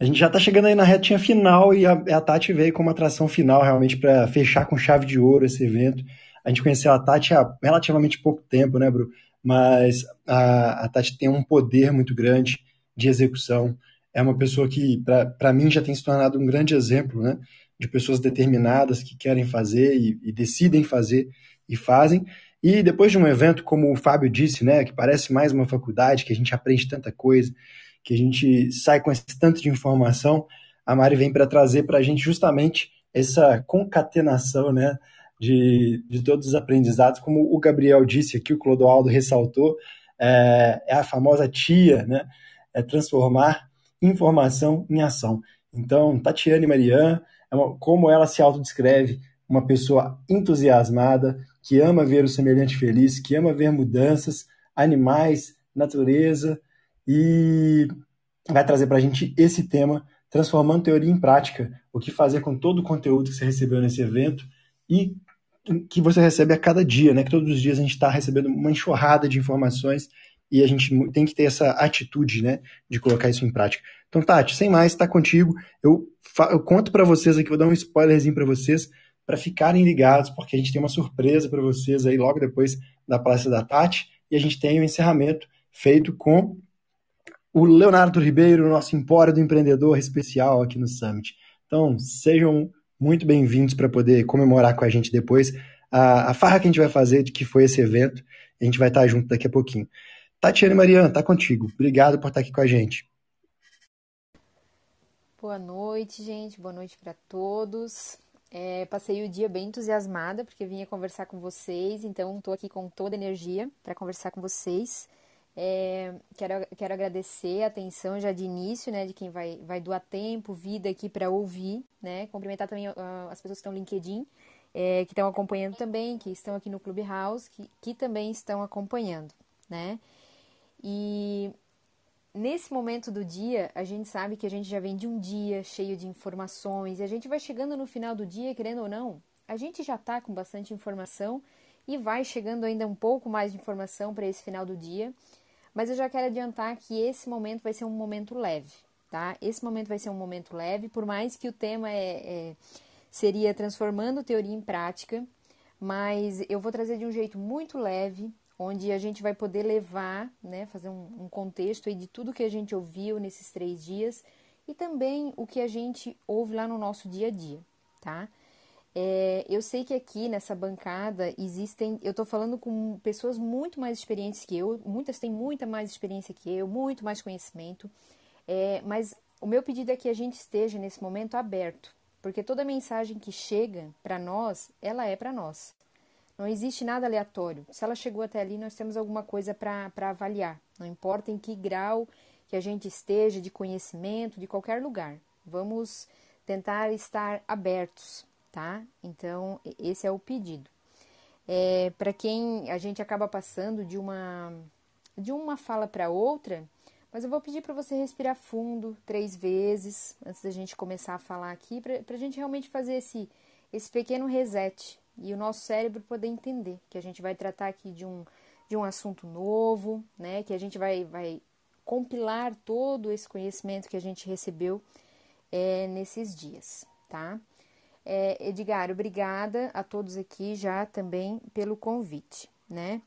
A gente já está chegando aí na retinha final e a, a Tati veio com uma atração final realmente para fechar com chave de ouro esse evento. A gente conheceu a Tati há relativamente pouco tempo, né, Bru? Mas a, a Tati tem um poder muito grande de execução. É uma pessoa que, para mim, já tem se tornado um grande exemplo, né? De pessoas determinadas que querem fazer e, e decidem fazer e fazem. E depois de um evento, como o Fábio disse, né, que parece mais uma faculdade, que a gente aprende tanta coisa, que a gente sai com esse tanto de informação, a Mari vem para trazer para a gente justamente essa concatenação né, de, de todos os aprendizados, como o Gabriel disse aqui, o Clodoaldo ressaltou, é, é a famosa tia, né, é transformar informação em ação. Então, Tatiane Marian, é como ela se autodescreve, uma pessoa entusiasmada, que ama ver o semelhante feliz, que ama ver mudanças, animais, natureza, e vai trazer para a gente esse tema, transformando teoria em prática, o que fazer com todo o conteúdo que você recebeu nesse evento e que você recebe a cada dia, né? Que todos os dias a gente está recebendo uma enxurrada de informações e a gente tem que ter essa atitude, né, de colocar isso em prática. Então, Tati, sem mais, está contigo. Eu, eu conto para vocês aqui, vou dar um spoilerzinho para vocês, para ficarem ligados, porque a gente tem uma surpresa para vocês aí logo depois da palestra da Tati e a gente tem o um encerramento feito com o Leonardo Ribeiro, nosso empório do empreendedor especial aqui no Summit. Então, sejam muito bem-vindos para poder comemorar com a gente depois a, a farra que a gente vai fazer de que foi esse evento. A gente vai estar junto daqui a pouquinho. Tatiane Mariana, tá contigo. Obrigado por estar aqui com a gente. Boa noite, gente. Boa noite para todos. É, passei o dia bem entusiasmada porque vinha conversar com vocês, então estou aqui com toda a energia para conversar com vocês. É, quero, quero agradecer a atenção já de início, né, de quem vai, vai doar tempo, vida aqui para ouvir, né, cumprimentar também uh, as pessoas que estão no LinkedIn, é, que estão acompanhando também, que estão aqui no Clubhouse, que, que também estão acompanhando, né. E nesse momento do dia, a gente sabe que a gente já vem de um dia cheio de informações, e a gente vai chegando no final do dia, querendo ou não, a gente já está com bastante informação e vai chegando ainda um pouco mais de informação para esse final do dia. Mas eu já quero adiantar que esse momento vai ser um momento leve, tá? Esse momento vai ser um momento leve, por mais que o tema é, é seria transformando teoria em prática, mas eu vou trazer de um jeito muito leve, onde a gente vai poder levar, né, fazer um, um contexto aí de tudo que a gente ouviu nesses três dias e também o que a gente ouve lá no nosso dia a dia, tá? É, eu sei que aqui nessa bancada existem. Eu estou falando com pessoas muito mais experientes que eu, muitas têm muita mais experiência que eu, muito mais conhecimento, é, mas o meu pedido é que a gente esteja nesse momento aberto, porque toda mensagem que chega para nós, ela é para nós. Não existe nada aleatório. Se ela chegou até ali, nós temos alguma coisa para avaliar. Não importa em que grau que a gente esteja de conhecimento, de qualquer lugar. Vamos tentar estar abertos tá? Então, esse é o pedido. É, para quem a gente acaba passando de uma de uma fala para outra, mas eu vou pedir para você respirar fundo três vezes antes da gente começar a falar aqui, para a gente realmente fazer esse, esse pequeno reset e o nosso cérebro poder entender que a gente vai tratar aqui de um, de um assunto novo, né? Que a gente vai, vai compilar todo esse conhecimento que a gente recebeu é, nesses dias, tá? É, Edgar, obrigada a todos aqui já também pelo convite, né?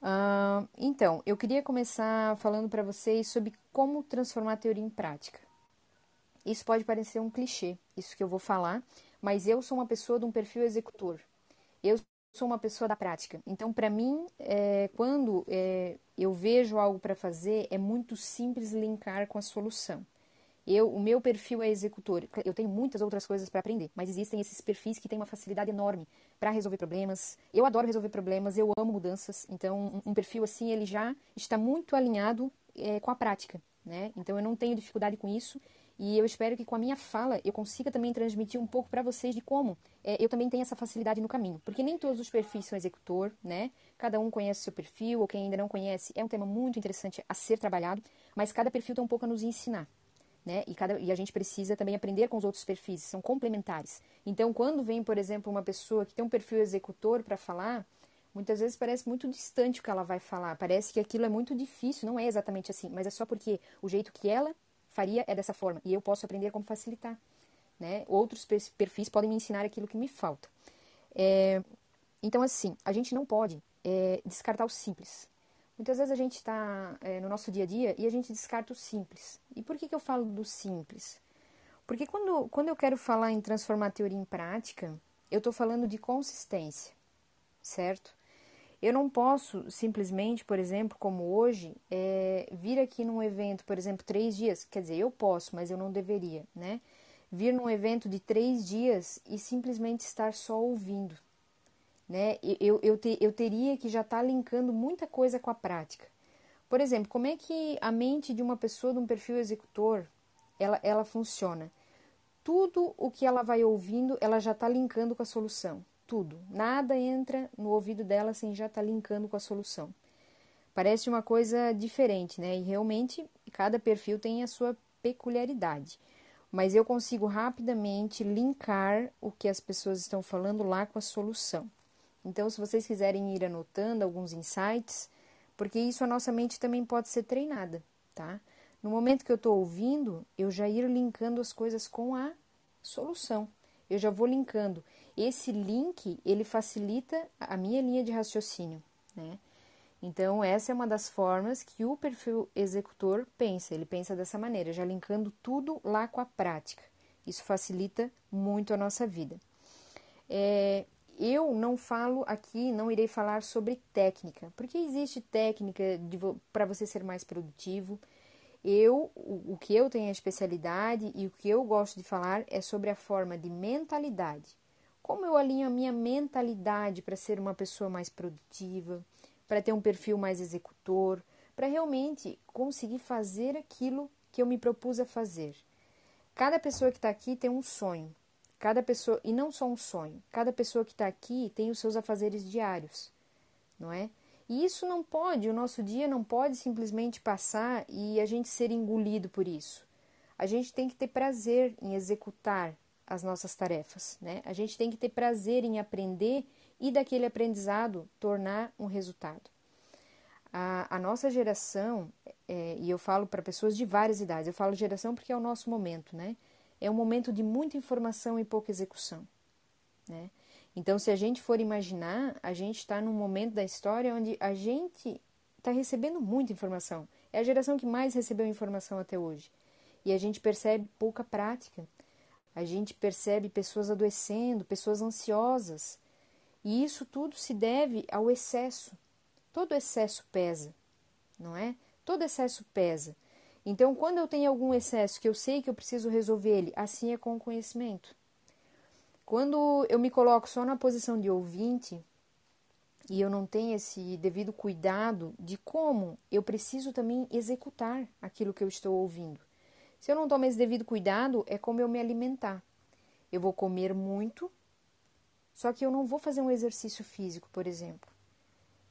Uh, então, eu queria começar falando para vocês sobre como transformar a teoria em prática. Isso pode parecer um clichê, isso que eu vou falar, mas eu sou uma pessoa de um perfil executor. Eu sou uma pessoa da prática. Então, para mim, é, quando é, eu vejo algo para fazer, é muito simples linkar com a solução. Eu, o meu perfil é executor. Eu tenho muitas outras coisas para aprender, mas existem esses perfis que têm uma facilidade enorme para resolver problemas. Eu adoro resolver problemas, eu amo mudanças. Então, um, um perfil assim, ele já está muito alinhado é, com a prática, né? Então, eu não tenho dificuldade com isso. E eu espero que com a minha fala eu consiga também transmitir um pouco para vocês de como é, eu também tenho essa facilidade no caminho. Porque nem todos os perfis são executor, né? Cada um conhece o seu perfil, ou quem ainda não conhece, é um tema muito interessante a ser trabalhado, mas cada perfil tem um pouco a nos ensinar né? E, cada, e a gente precisa também aprender com os outros perfis, são complementares. Então, quando vem, por exemplo, uma pessoa que tem um perfil executor para falar, muitas vezes parece muito distante o que ela vai falar, parece que aquilo é muito difícil, não é exatamente assim, mas é só porque o jeito que ela faria é dessa forma e eu posso aprender como facilitar. Né? Outros perfis podem me ensinar aquilo que me falta. É, então, assim, a gente não pode é, descartar o simples. Muitas vezes a gente está é, no nosso dia a dia e a gente descarta o simples. E por que, que eu falo do simples? Porque quando, quando eu quero falar em transformar a teoria em prática, eu estou falando de consistência, certo? Eu não posso simplesmente, por exemplo, como hoje, é, vir aqui num evento, por exemplo, três dias. Quer dizer, eu posso, mas eu não deveria, né? Vir num evento de três dias e simplesmente estar só ouvindo, né? Eu, eu, te, eu teria que já estar tá linkando muita coisa com a prática. Por exemplo, como é que a mente de uma pessoa de um perfil executor ela, ela funciona? Tudo o que ela vai ouvindo, ela já está linkando com a solução. Tudo. Nada entra no ouvido dela sem já estar tá linkando com a solução. Parece uma coisa diferente, né? E realmente cada perfil tem a sua peculiaridade. Mas eu consigo rapidamente linkar o que as pessoas estão falando lá com a solução. Então, se vocês quiserem ir anotando alguns insights, porque isso a nossa mente também pode ser treinada, tá? No momento que eu estou ouvindo, eu já ir linkando as coisas com a solução. Eu já vou linkando. Esse link, ele facilita a minha linha de raciocínio, né? Então, essa é uma das formas que o perfil executor pensa. Ele pensa dessa maneira, já linkando tudo lá com a prática. Isso facilita muito a nossa vida. É, eu não falo aqui, não irei falar sobre técnica, porque existe técnica para você ser mais produtivo. Eu, o, o que eu tenho a especialidade e o que eu gosto de falar é sobre a forma de mentalidade. Como eu alinho a minha mentalidade para ser uma pessoa mais produtiva, para ter um perfil mais executor, para realmente conseguir fazer aquilo que eu me propus a fazer. Cada pessoa que está aqui tem um sonho, Cada pessoa, e não só um sonho, cada pessoa que está aqui tem os seus afazeres diários, não é? E isso não pode, o nosso dia não pode simplesmente passar e a gente ser engolido por isso. A gente tem que ter prazer em executar as nossas tarefas, né? A gente tem que ter prazer em aprender e daquele aprendizado tornar um resultado. A, a nossa geração, é, e eu falo para pessoas de várias idades, eu falo geração porque é o nosso momento, né? É um momento de muita informação e pouca execução. Né? Então, se a gente for imaginar, a gente está num momento da história onde a gente está recebendo muita informação. É a geração que mais recebeu informação até hoje. E a gente percebe pouca prática. A gente percebe pessoas adoecendo, pessoas ansiosas. E isso tudo se deve ao excesso. Todo excesso pesa, não é? Todo excesso pesa. Então, quando eu tenho algum excesso que eu sei que eu preciso resolver ele, assim é com o conhecimento. Quando eu me coloco só na posição de ouvinte e eu não tenho esse devido cuidado de como eu preciso também executar aquilo que eu estou ouvindo. Se eu não tomo esse devido cuidado, é como eu me alimentar. Eu vou comer muito, só que eu não vou fazer um exercício físico, por exemplo.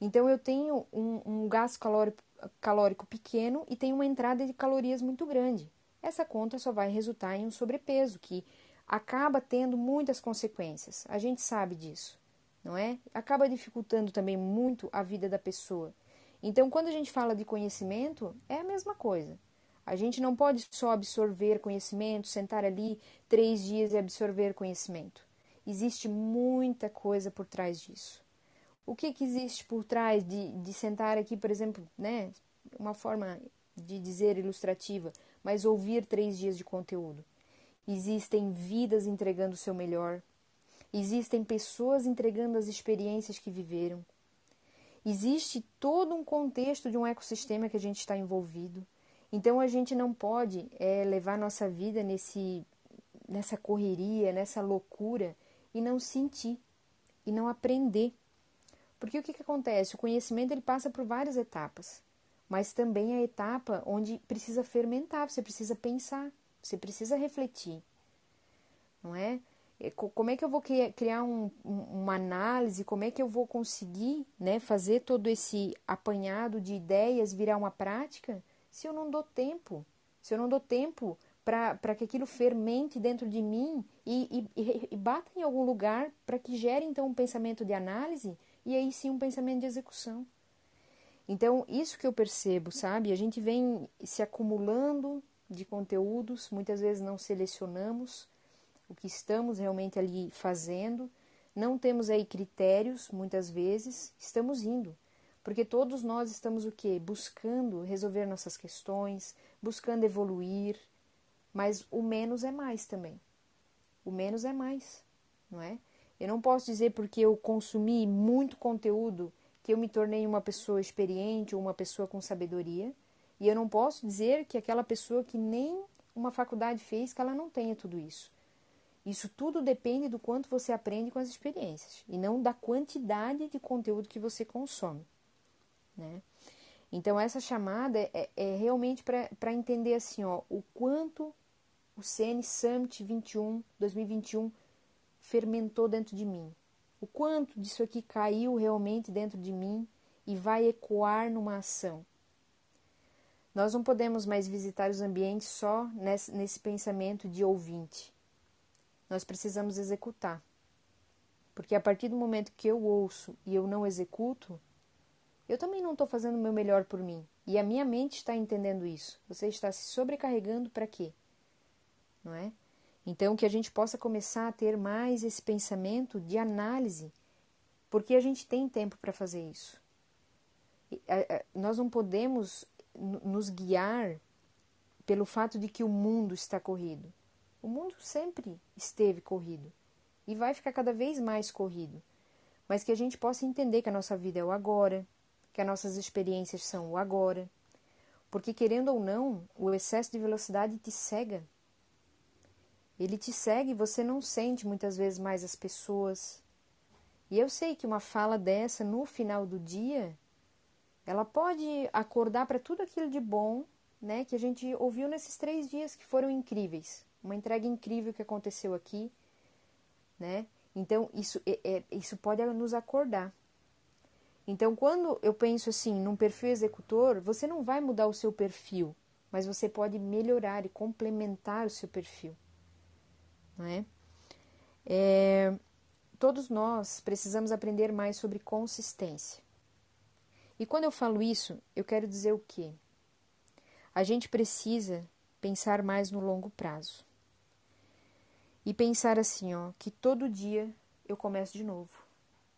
Então eu tenho um, um gasto calórico calórico pequeno e tem uma entrada de calorias muito grande. Essa conta só vai resultar em um sobrepeso que acaba tendo muitas consequências. A gente sabe disso, não é? Acaba dificultando também muito a vida da pessoa. Então, quando a gente fala de conhecimento, é a mesma coisa. A gente não pode só absorver conhecimento, sentar ali três dias e absorver conhecimento. Existe muita coisa por trás disso o que, que existe por trás de, de sentar aqui, por exemplo, né, uma forma de dizer ilustrativa, mas ouvir três dias de conteúdo. Existem vidas entregando o seu melhor, existem pessoas entregando as experiências que viveram, existe todo um contexto de um ecossistema que a gente está envolvido. Então a gente não pode é, levar nossa vida nesse, nessa correria, nessa loucura e não sentir e não aprender. Porque o que, que acontece? O conhecimento ele passa por várias etapas, mas também a etapa onde precisa fermentar, você precisa pensar, você precisa refletir, não é? Como é que eu vou criar um, uma análise? Como é que eu vou conseguir né, fazer todo esse apanhado de ideias virar uma prática se eu não dou tempo? Se eu não dou tempo para que aquilo fermente dentro de mim e, e, e bata em algum lugar para que gere então um pensamento de análise e aí sim um pensamento de execução. Então, isso que eu percebo, sabe? A gente vem se acumulando de conteúdos, muitas vezes não selecionamos o que estamos realmente ali fazendo, não temos aí critérios, muitas vezes, estamos indo. Porque todos nós estamos o quê? Buscando resolver nossas questões, buscando evoluir, mas o menos é mais também. O menos é mais, não é? Eu não posso dizer porque eu consumi muito conteúdo que eu me tornei uma pessoa experiente ou uma pessoa com sabedoria, e eu não posso dizer que aquela pessoa que nem uma faculdade fez que ela não tenha tudo isso. Isso tudo depende do quanto você aprende com as experiências e não da quantidade de conteúdo que você consome. Né? Então, essa chamada é, é realmente para entender assim, ó, o quanto o CN Summit 21, 2021 fermentou dentro de mim. O quanto disso aqui caiu realmente dentro de mim e vai ecoar numa ação. Nós não podemos mais visitar os ambientes só nesse, nesse pensamento de ouvinte. Nós precisamos executar. Porque a partir do momento que eu ouço e eu não executo, eu também não estou fazendo o meu melhor por mim. E a minha mente está entendendo isso. Você está se sobrecarregando para quê? Não é? Então, que a gente possa começar a ter mais esse pensamento de análise, porque a gente tem tempo para fazer isso. Nós não podemos nos guiar pelo fato de que o mundo está corrido. O mundo sempre esteve corrido e vai ficar cada vez mais corrido, mas que a gente possa entender que a nossa vida é o agora, que as nossas experiências são o agora, porque querendo ou não, o excesso de velocidade te cega. Ele te segue e você não sente muitas vezes mais as pessoas. E eu sei que uma fala dessa no final do dia, ela pode acordar para tudo aquilo de bom, né, que a gente ouviu nesses três dias que foram incríveis uma entrega incrível que aconteceu aqui, né? Então isso é, é, isso pode nos acordar. Então quando eu penso assim num perfil executor, você não vai mudar o seu perfil, mas você pode melhorar e complementar o seu perfil, não é? todos nós precisamos aprender mais sobre consistência. E quando eu falo isso, eu quero dizer o quê? A gente precisa pensar mais no longo prazo e pensar assim, ó, que todo dia eu começo de novo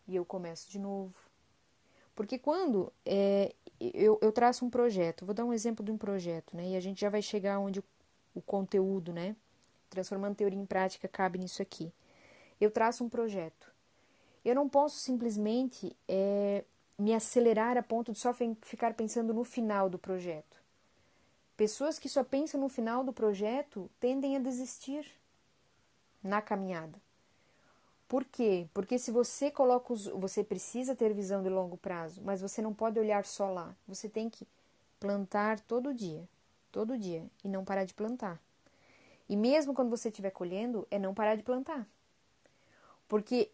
e eu começo de novo. Porque quando é, eu, eu traço um projeto, vou dar um exemplo de um projeto, né? E a gente já vai chegar onde o conteúdo, né? Transformando teoria em prática cabe nisso aqui. Eu traço um projeto. Eu não posso simplesmente é, me acelerar a ponto de só ficar pensando no final do projeto. Pessoas que só pensam no final do projeto tendem a desistir na caminhada. Por quê? Porque se você coloca os. Você precisa ter visão de longo prazo, mas você não pode olhar só lá. Você tem que plantar todo dia. Todo dia. E não parar de plantar. E mesmo quando você estiver colhendo, é não parar de plantar. Porque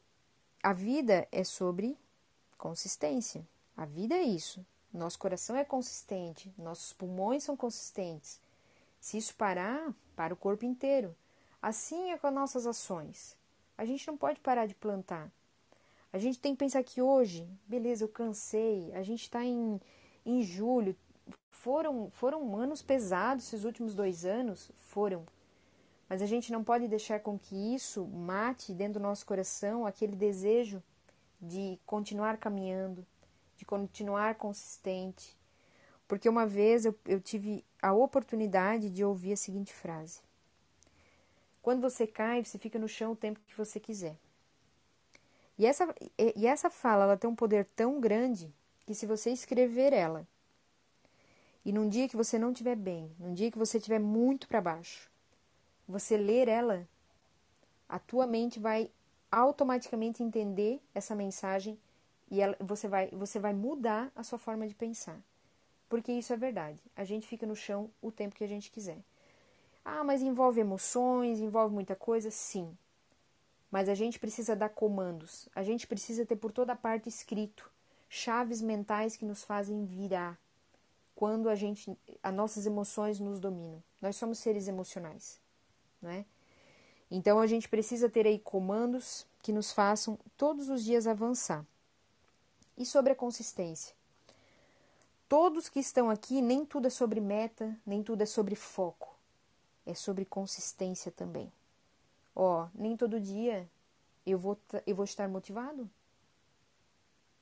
a vida é sobre consistência. A vida é isso. Nosso coração é consistente, nossos pulmões são consistentes. Se isso parar, para o corpo inteiro. Assim é com as nossas ações. A gente não pode parar de plantar. A gente tem que pensar que hoje, beleza, eu cansei, a gente está em, em julho, foram, foram anos pesados esses últimos dois anos, foram. Mas a gente não pode deixar com que isso mate dentro do nosso coração aquele desejo de continuar caminhando, de continuar consistente. Porque uma vez eu, eu tive a oportunidade de ouvir a seguinte frase: quando você cai, você fica no chão o tempo que você quiser. E essa, e essa fala ela tem um poder tão grande que se você escrever ela e num dia que você não estiver bem, num dia que você estiver muito para baixo, você ler ela, a tua mente vai automaticamente entender essa mensagem e ela, você, vai, você vai mudar a sua forma de pensar. Porque isso é verdade. A gente fica no chão o tempo que a gente quiser. Ah, mas envolve emoções, envolve muita coisa? Sim. Mas a gente precisa dar comandos, a gente precisa ter por toda parte escrito chaves mentais que nos fazem virar quando a gente as nossas emoções nos dominam. Nós somos seres emocionais, não é? Então a gente precisa ter aí comandos que nos façam todos os dias avançar. E sobre a consistência. Todos que estão aqui, nem tudo é sobre meta, nem tudo é sobre foco. é sobre consistência também. Ó, nem todo dia eu vou, eu vou estar motivado.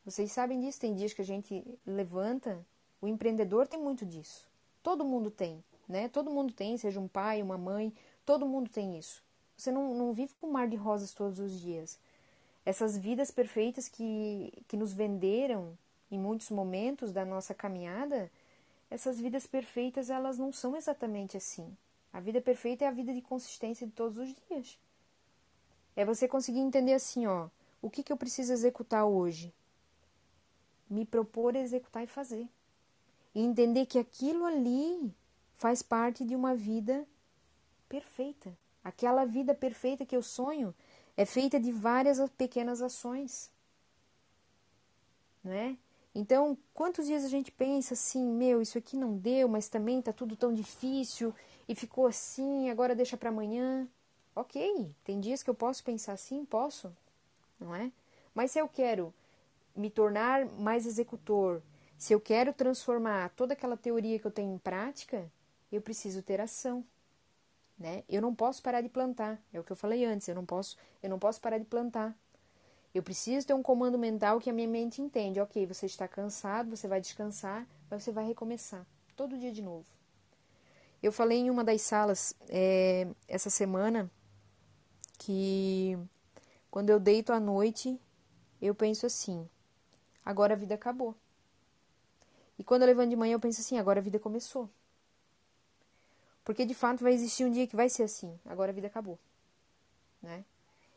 Vocês sabem disso, tem dias que a gente levanta, o empreendedor tem muito disso. Todo mundo tem, né? Todo mundo tem, seja um pai, uma mãe, todo mundo tem isso. Você não, não vive com um mar de rosas todos os dias. Essas vidas perfeitas que, que nos venderam em muitos momentos da nossa caminhada, essas vidas perfeitas, elas não são exatamente assim. A vida perfeita é a vida de consistência de todos os dias. É você conseguir entender assim, ó, o que, que eu preciso executar hoje? Me propor executar e fazer. E entender que aquilo ali faz parte de uma vida perfeita. Aquela vida perfeita que eu sonho é feita de várias pequenas ações. Não é? Então, quantos dias a gente pensa assim, meu, isso aqui não deu, mas também tá tudo tão difícil e ficou assim, agora deixa para amanhã. OK, tem dias que eu posso pensar assim, posso, não é? Mas se eu quero me tornar mais executor, se eu quero transformar toda aquela teoria que eu tenho em prática, eu preciso ter ação, né? Eu não posso parar de plantar, é o que eu falei antes, eu não posso, eu não posso parar de plantar. Eu preciso ter um comando mental que a minha mente entende. Ok, você está cansado, você vai descansar, mas você vai recomeçar. Todo dia de novo. Eu falei em uma das salas é, essa semana que quando eu deito à noite, eu penso assim: agora a vida acabou. E quando eu levanto de manhã, eu penso assim: agora a vida começou. Porque de fato vai existir um dia que vai ser assim: agora a vida acabou. Né?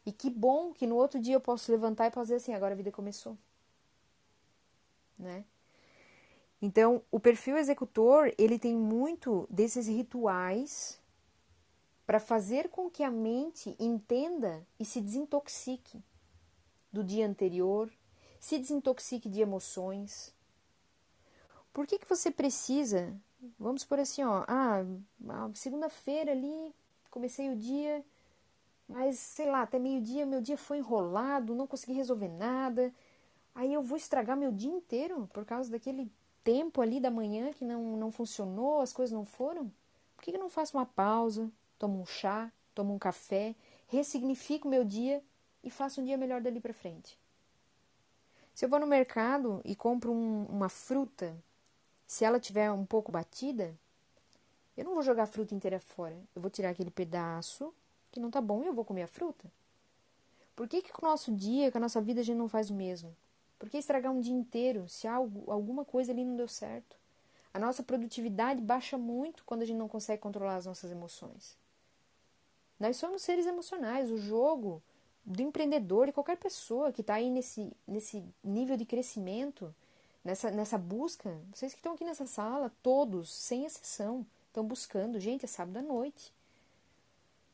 E que bom que no outro dia eu posso levantar e fazer assim, agora a vida começou. Né? Então, o perfil executor, ele tem muito desses rituais para fazer com que a mente entenda e se desintoxique do dia anterior, se desintoxique de emoções. Por que, que você precisa, vamos por assim, ó, ah, segunda-feira ali, comecei o dia, mas, sei lá, até meio-dia, meu dia foi enrolado, não consegui resolver nada. Aí eu vou estragar meu dia inteiro por causa daquele tempo ali da manhã que não, não funcionou, as coisas não foram? Por que, eu não faço uma pausa, tomo um chá, tomo um café, ressignifico meu dia e faço um dia melhor dali para frente? Se eu vou no mercado e compro um, uma fruta, se ela tiver um pouco batida, eu não vou jogar a fruta inteira fora. Eu vou tirar aquele pedaço que não tá bom e eu vou comer a fruta? Por que, que com o nosso dia, com a nossa vida, a gente não faz o mesmo? Por que estragar um dia inteiro se algo, alguma coisa ali não deu certo? A nossa produtividade baixa muito quando a gente não consegue controlar as nossas emoções. Nós somos seres emocionais. O jogo do empreendedor, de qualquer pessoa que está aí nesse, nesse nível de crescimento, nessa, nessa busca, vocês que estão aqui nessa sala, todos, sem exceção, estão buscando. Gente, é sábado à noite.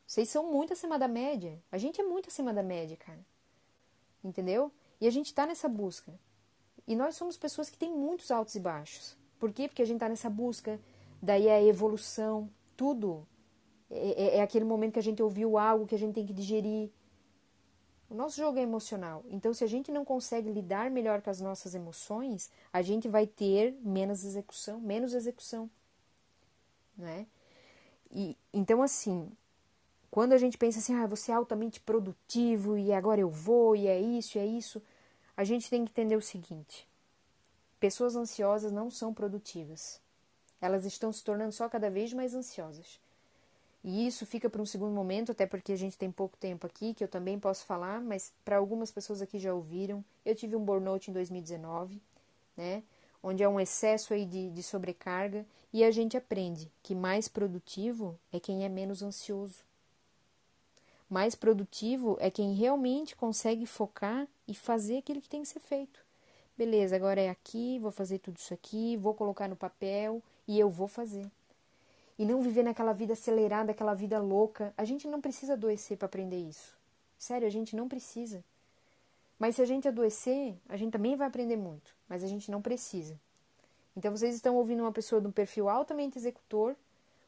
Vocês são muito acima da média. A gente é muito acima da média, cara. Entendeu? E a gente tá nessa busca. E nós somos pessoas que têm muitos altos e baixos. Por quê? Porque a gente tá nessa busca. Daí é a evolução. Tudo. É, é, é aquele momento que a gente ouviu algo que a gente tem que digerir. O nosso jogo é emocional. Então, se a gente não consegue lidar melhor com as nossas emoções, a gente vai ter menos execução, menos execução, né? E então assim, quando a gente pensa assim, ah, você é altamente produtivo e agora eu vou e é isso, e é isso, a gente tem que entender o seguinte: pessoas ansiosas não são produtivas. Elas estão se tornando só cada vez mais ansiosas. E isso fica para um segundo momento, até porque a gente tem pouco tempo aqui, que eu também posso falar, mas para algumas pessoas aqui já ouviram. Eu tive um burnout em 2019, né? Onde é um excesso aí de, de sobrecarga, e a gente aprende que mais produtivo é quem é menos ansioso. Mais produtivo é quem realmente consegue focar e fazer aquilo que tem que ser feito. Beleza, agora é aqui, vou fazer tudo isso aqui, vou colocar no papel e eu vou fazer. E não viver naquela vida acelerada, aquela vida louca. A gente não precisa adoecer para aprender isso. Sério, a gente não precisa. Mas se a gente adoecer, a gente também vai aprender muito, mas a gente não precisa. Então vocês estão ouvindo uma pessoa de um perfil altamente executor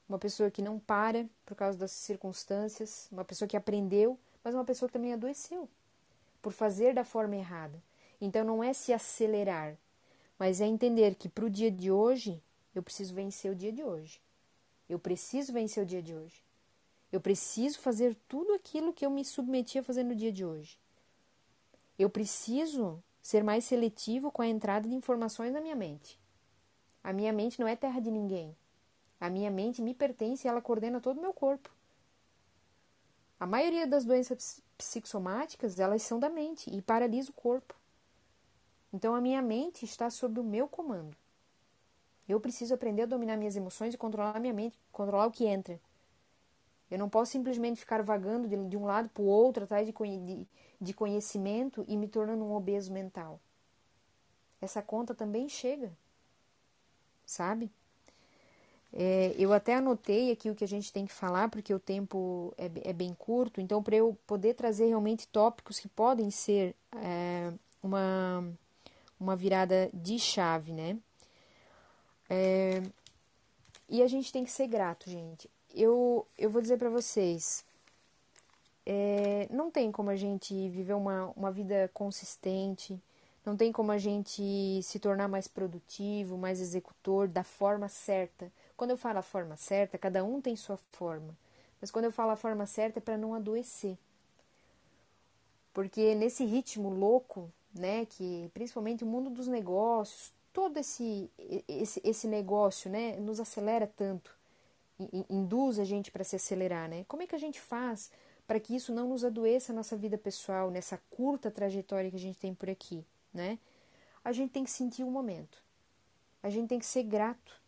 uma pessoa que não para por causa das circunstâncias, uma pessoa que aprendeu, mas uma pessoa que também adoeceu por fazer da forma errada. Então não é se acelerar, mas é entender que para o dia de hoje eu preciso vencer o dia de hoje. Eu preciso vencer o dia de hoje. Eu preciso fazer tudo aquilo que eu me submeti a fazer no dia de hoje. Eu preciso ser mais seletivo com a entrada de informações na minha mente. A minha mente não é terra de ninguém. A minha mente me pertence e ela coordena todo o meu corpo. A maioria das doenças psicossomáticas, elas são da mente e paralisa o corpo. Então a minha mente está sob o meu comando. Eu preciso aprender a dominar minhas emoções e controlar minha mente, controlar o que entra. Eu não posso simplesmente ficar vagando de, de um lado para o outro atrás de, de, de conhecimento e me tornando um obeso mental. Essa conta também chega, sabe? É, eu até anotei aqui o que a gente tem que falar, porque o tempo é, é bem curto, então, para eu poder trazer realmente tópicos que podem ser é, uma, uma virada de chave, né? É, e a gente tem que ser grato, gente. Eu, eu vou dizer para vocês, é, não tem como a gente viver uma, uma vida consistente, não tem como a gente se tornar mais produtivo, mais executor da forma certa. Quando eu falo a forma certa, cada um tem sua forma. Mas quando eu falo a forma certa é para não adoecer. Porque nesse ritmo louco, né, que principalmente o mundo dos negócios, todo esse esse, esse negócio, né, nos acelera tanto, induz a gente para se acelerar, né? Como é que a gente faz para que isso não nos adoeça a nossa vida pessoal, nessa curta trajetória que a gente tem por aqui, né? A gente tem que sentir o momento. A gente tem que ser grato.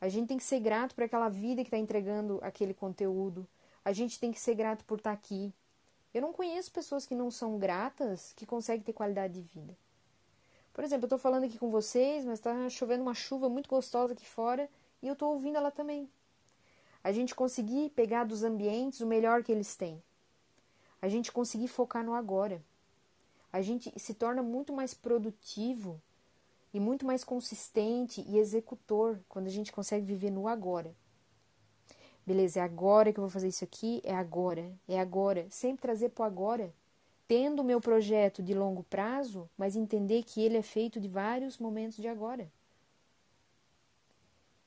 A gente tem que ser grato por aquela vida que está entregando aquele conteúdo. A gente tem que ser grato por estar tá aqui. Eu não conheço pessoas que não são gratas que conseguem ter qualidade de vida. Por exemplo, eu estou falando aqui com vocês, mas está chovendo uma chuva muito gostosa aqui fora e eu estou ouvindo ela também. A gente conseguir pegar dos ambientes o melhor que eles têm. A gente conseguir focar no agora. A gente se torna muito mais produtivo e muito mais consistente e executor quando a gente consegue viver no agora. Beleza, é agora que eu vou fazer isso aqui, é agora, é agora. Sempre trazer para agora tendo o meu projeto de longo prazo, mas entender que ele é feito de vários momentos de agora.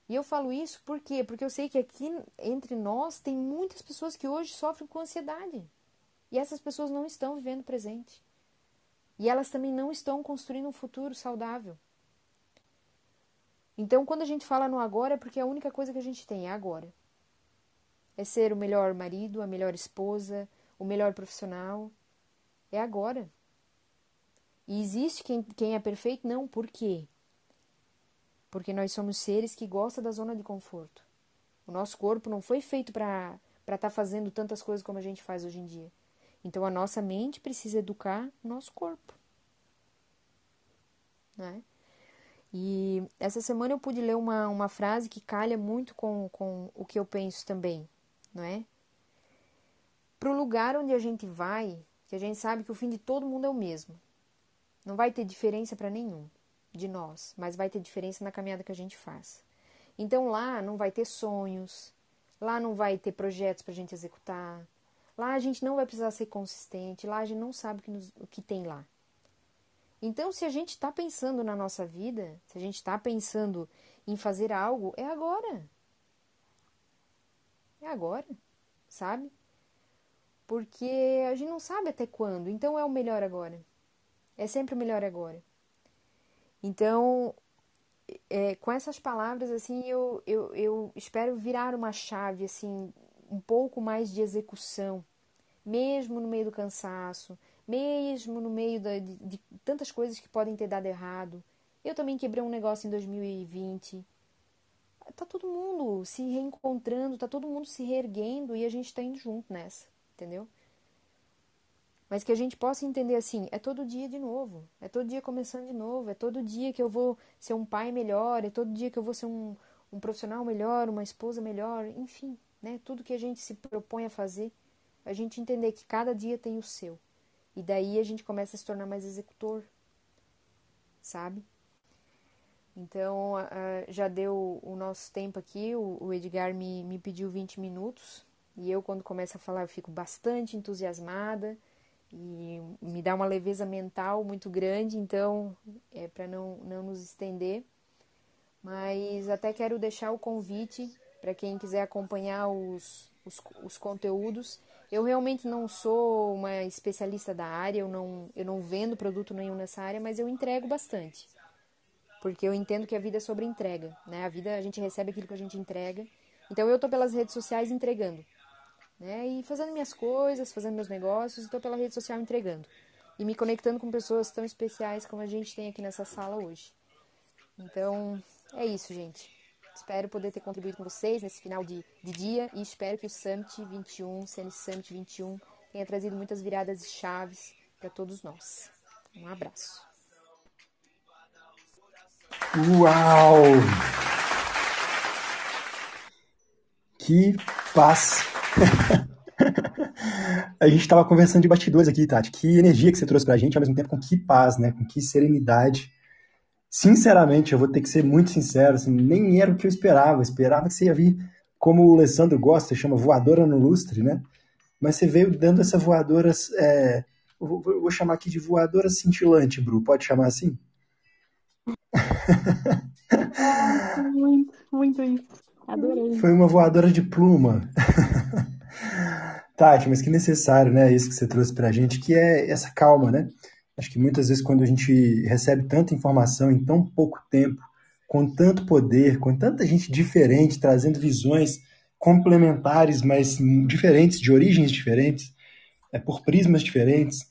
E eu falo isso por quê? Porque eu sei que aqui entre nós tem muitas pessoas que hoje sofrem com ansiedade. E essas pessoas não estão vivendo o presente. E elas também não estão construindo um futuro saudável. Então, quando a gente fala no agora, é porque a única coisa que a gente tem é agora. É ser o melhor marido, a melhor esposa, o melhor profissional, é agora. E existe quem, quem é perfeito? Não, por quê? Porque nós somos seres que gostam da zona de conforto. O nosso corpo não foi feito para estar tá fazendo tantas coisas como a gente faz hoje em dia. Então a nossa mente precisa educar o nosso corpo. Né? E essa semana eu pude ler uma, uma frase que calha muito com, com o que eu penso também, não é? Para o lugar onde a gente vai, que a gente sabe que o fim de todo mundo é o mesmo. Não vai ter diferença para nenhum de nós, mas vai ter diferença na caminhada que a gente faz. Então lá não vai ter sonhos, lá não vai ter projetos para a gente executar, lá a gente não vai precisar ser consistente, lá a gente não sabe o que, nos, o que tem lá. Então, se a gente está pensando na nossa vida, se a gente está pensando em fazer algo, é agora. É agora, sabe? Porque a gente não sabe até quando, então é o melhor agora. É sempre o melhor agora. Então, é, com essas palavras, assim, eu, eu, eu espero virar uma chave, assim, um pouco mais de execução, mesmo no meio do cansaço, mesmo no meio da, de, de tantas coisas que podem ter dado errado. Eu também quebrei um negócio em 2020. Tá todo mundo se reencontrando, tá todo mundo se reerguendo e a gente tá indo junto nessa entendeu? Mas que a gente possa entender assim, é todo dia de novo, é todo dia começando de novo, é todo dia que eu vou ser um pai melhor, é todo dia que eu vou ser um, um profissional melhor, uma esposa melhor, enfim, né? Tudo que a gente se propõe a fazer, a gente entender que cada dia tem o seu. E daí a gente começa a se tornar mais executor, sabe? Então, uh, já deu o nosso tempo aqui, o, o Edgar me, me pediu 20 minutos, e eu, quando começo a falar, eu fico bastante entusiasmada e me dá uma leveza mental muito grande, então, é para não, não nos estender. Mas até quero deixar o convite para quem quiser acompanhar os, os, os conteúdos. Eu realmente não sou uma especialista da área, eu não, eu não vendo produto nenhum nessa área, mas eu entrego bastante. Porque eu entendo que a vida é sobre entrega, né? A vida a gente recebe aquilo que a gente entrega. Então eu tô pelas redes sociais entregando, né? E fazendo minhas coisas, fazendo meus negócios, estou pela rede social entregando e me conectando com pessoas tão especiais como a gente tem aqui nessa sala hoje. Então, é isso, gente. Espero poder ter contribuído com vocês nesse final de, de dia e espero que o Summit 21, CN Summit 21, tenha trazido muitas viradas de chaves para todos nós. Um abraço. Uau! Que paz! a gente estava conversando de bastidores aqui, Tati. Que energia que você trouxe pra gente, ao mesmo tempo com que paz, né? Com que serenidade sinceramente, eu vou ter que ser muito sincero, assim, nem era o que eu esperava. Eu esperava que você ia vir, como o Alessandro gosta, chama voadora no lustre, né? Mas você veio dando essa voadora, é, vou, eu vou chamar aqui de voadora cintilante, Bru, pode chamar assim? muito, muito isso. Adorei. Foi uma voadora de pluma. Tati, mas que necessário, né? Isso que você trouxe pra gente, que é essa calma, né? Acho que muitas vezes, quando a gente recebe tanta informação em tão pouco tempo, com tanto poder, com tanta gente diferente, trazendo visões complementares, mas diferentes, de origens diferentes, é, por prismas diferentes,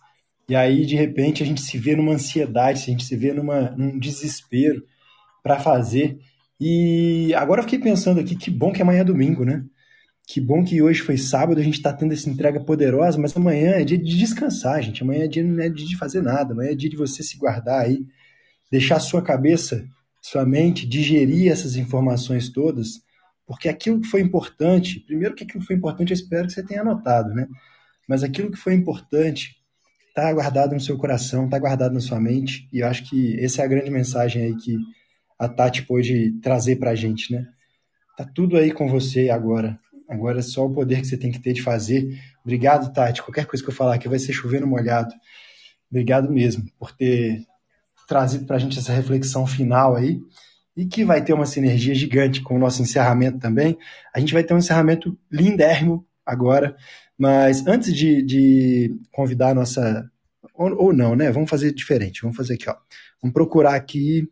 e aí, de repente, a gente se vê numa ansiedade, a gente se vê numa, num desespero para fazer. E agora eu fiquei pensando aqui, que bom que amanhã é domingo, né? Que bom que hoje foi sábado, a gente está tendo essa entrega poderosa, mas amanhã é dia de descansar, gente. Amanhã é dia, não é dia de fazer nada, amanhã é dia de você se guardar aí, deixar sua cabeça, sua mente digerir essas informações todas, porque aquilo que foi importante, primeiro que aquilo que foi importante eu espero que você tenha anotado, né? Mas aquilo que foi importante está guardado no seu coração, está guardado na sua mente, e eu acho que essa é a grande mensagem aí que a Tati pôde trazer para a gente, né? Tá tudo aí com você agora. Agora é só o poder que você tem que ter de fazer. Obrigado, Tati. Qualquer coisa que eu falar aqui vai ser chovendo molhado. Obrigado mesmo por ter trazido para a gente essa reflexão final aí. E que vai ter uma sinergia gigante com o nosso encerramento também. A gente vai ter um encerramento lindérrimo agora. Mas antes de, de convidar a nossa. Ou, ou, não, né? Vamos fazer diferente. Vamos fazer aqui, ó. Vamos procurar aqui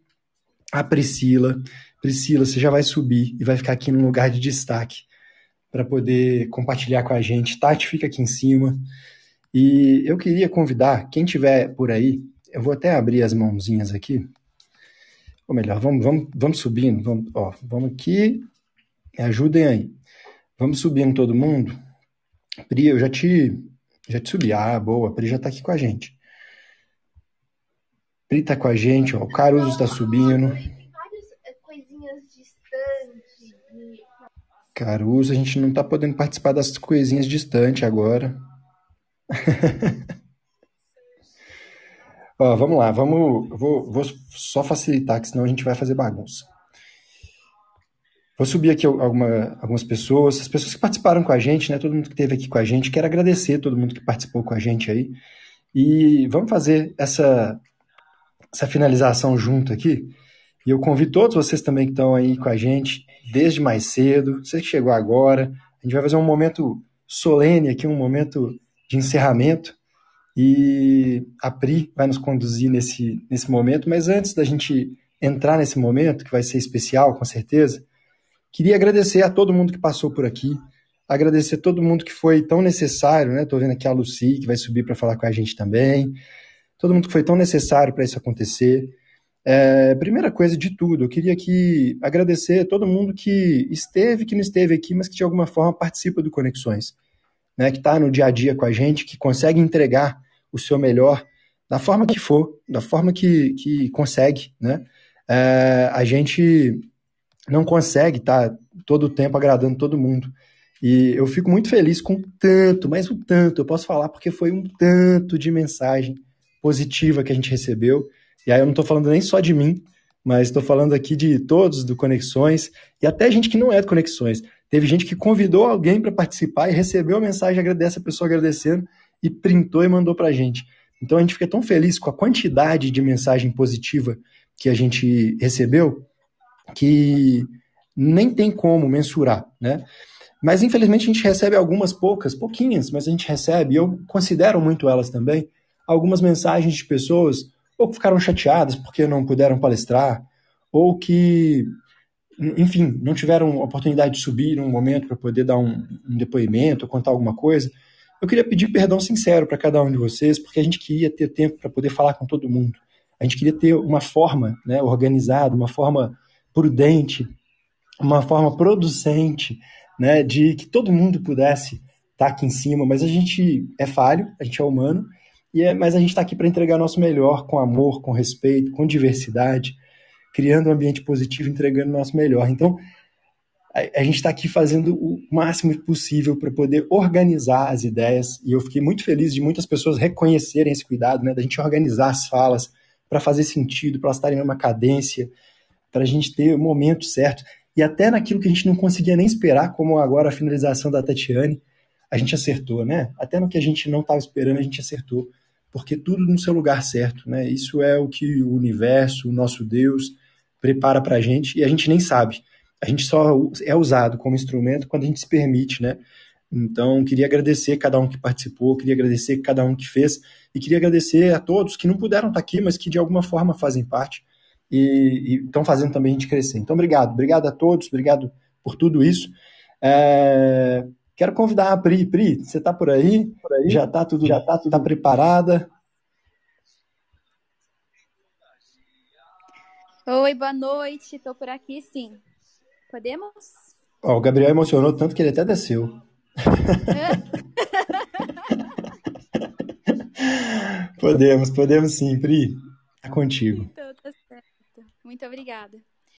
a Priscila. Priscila, você já vai subir e vai ficar aqui no lugar de destaque para poder compartilhar com a gente. Tati fica aqui em cima. E eu queria convidar quem tiver por aí, eu vou até abrir as mãozinhas aqui. Ou melhor, vamos, vamos, vamos subindo. Vamos, ó, vamos aqui. Me ajudem aí. Vamos subindo todo mundo. Pri, eu já te, já te subi. Ah, boa. Pri já está aqui com a gente. Está com a gente, ó. O Caruso está subindo. Caruso, a gente não tá podendo participar das coisinhas distantes agora. Ó, vamos lá, vamos. Vou, vou só facilitar, que senão a gente vai fazer bagunça. Vou subir aqui alguma, algumas pessoas, as pessoas que participaram com a gente, né? Todo mundo que esteve aqui com a gente. Quero agradecer todo mundo que participou com a gente aí. E vamos fazer essa, essa finalização junto aqui. E eu convido todos vocês também que estão aí com a gente desde mais cedo, você que chegou agora. A gente vai fazer um momento solene aqui, um momento de encerramento. E a Pri vai nos conduzir nesse, nesse momento. Mas antes da gente entrar nesse momento, que vai ser especial, com certeza, queria agradecer a todo mundo que passou por aqui. Agradecer a todo mundo que foi tão necessário, né? Estou vendo aqui a Lucy, que vai subir para falar com a gente também. Todo mundo que foi tão necessário para isso acontecer. É, primeira coisa de tudo, eu queria aqui agradecer a todo mundo que esteve, que não esteve aqui, mas que de alguma forma participa do Conexões, né, que está no dia a dia com a gente, que consegue entregar o seu melhor da forma que for, da forma que, que consegue. Né? É, a gente não consegue estar tá todo o tempo agradando todo mundo. E eu fico muito feliz com tanto, mas o tanto, eu posso falar porque foi um tanto de mensagem positiva que a gente recebeu e aí eu não estou falando nem só de mim, mas estou falando aqui de todos do Conexões e até gente que não é do Conexões. Teve gente que convidou alguém para participar e recebeu a mensagem, agradece a pessoa agradecendo e printou e mandou para a gente. Então a gente fica tão feliz com a quantidade de mensagem positiva que a gente recebeu que nem tem como mensurar, né? Mas infelizmente a gente recebe algumas poucas, pouquinhas, mas a gente recebe, e eu considero muito elas também, algumas mensagens de pessoas ou que ficaram chateadas porque não puderam palestrar, ou que, enfim, não tiveram oportunidade de subir num momento para poder dar um, um depoimento, contar alguma coisa. Eu queria pedir perdão sincero para cada um de vocês, porque a gente queria ter tempo para poder falar com todo mundo. A gente queria ter uma forma né, organizada, uma forma prudente, uma forma producente, né, de que todo mundo pudesse estar tá aqui em cima, mas a gente é falho, a gente é humano, e é, mas a gente está aqui para entregar nosso melhor com amor, com respeito, com diversidade, criando um ambiente positivo, entregando nosso melhor. Então, a, a gente está aqui fazendo o máximo possível para poder organizar as ideias, e eu fiquei muito feliz de muitas pessoas reconhecerem esse cuidado, né, da gente organizar as falas para fazer sentido, para elas estarem numa cadência, para a gente ter o momento certo. E até naquilo que a gente não conseguia nem esperar, como agora a finalização da Tatiane, a gente acertou, né? Até no que a gente não estava esperando, a gente acertou porque tudo no seu lugar certo, né? Isso é o que o universo, o nosso Deus prepara para a gente e a gente nem sabe. A gente só é usado como instrumento quando a gente se permite, né? Então, queria agradecer cada um que participou, queria agradecer cada um que fez e queria agradecer a todos que não puderam estar aqui, mas que de alguma forma fazem parte e estão fazendo também a gente crescer. Então, obrigado. Obrigado a todos, obrigado por tudo isso. É... Quero convidar a Pri. Pri, você está por aí? Por aí? Já está tudo, já está tudo tá preparada? Oi, boa noite. Estou por aqui, sim. Podemos? Oh, o Gabriel emocionou tanto que ele até desceu. podemos, podemos sim, Pri. Tá contigo. Então, tá certo. Muito obrigada.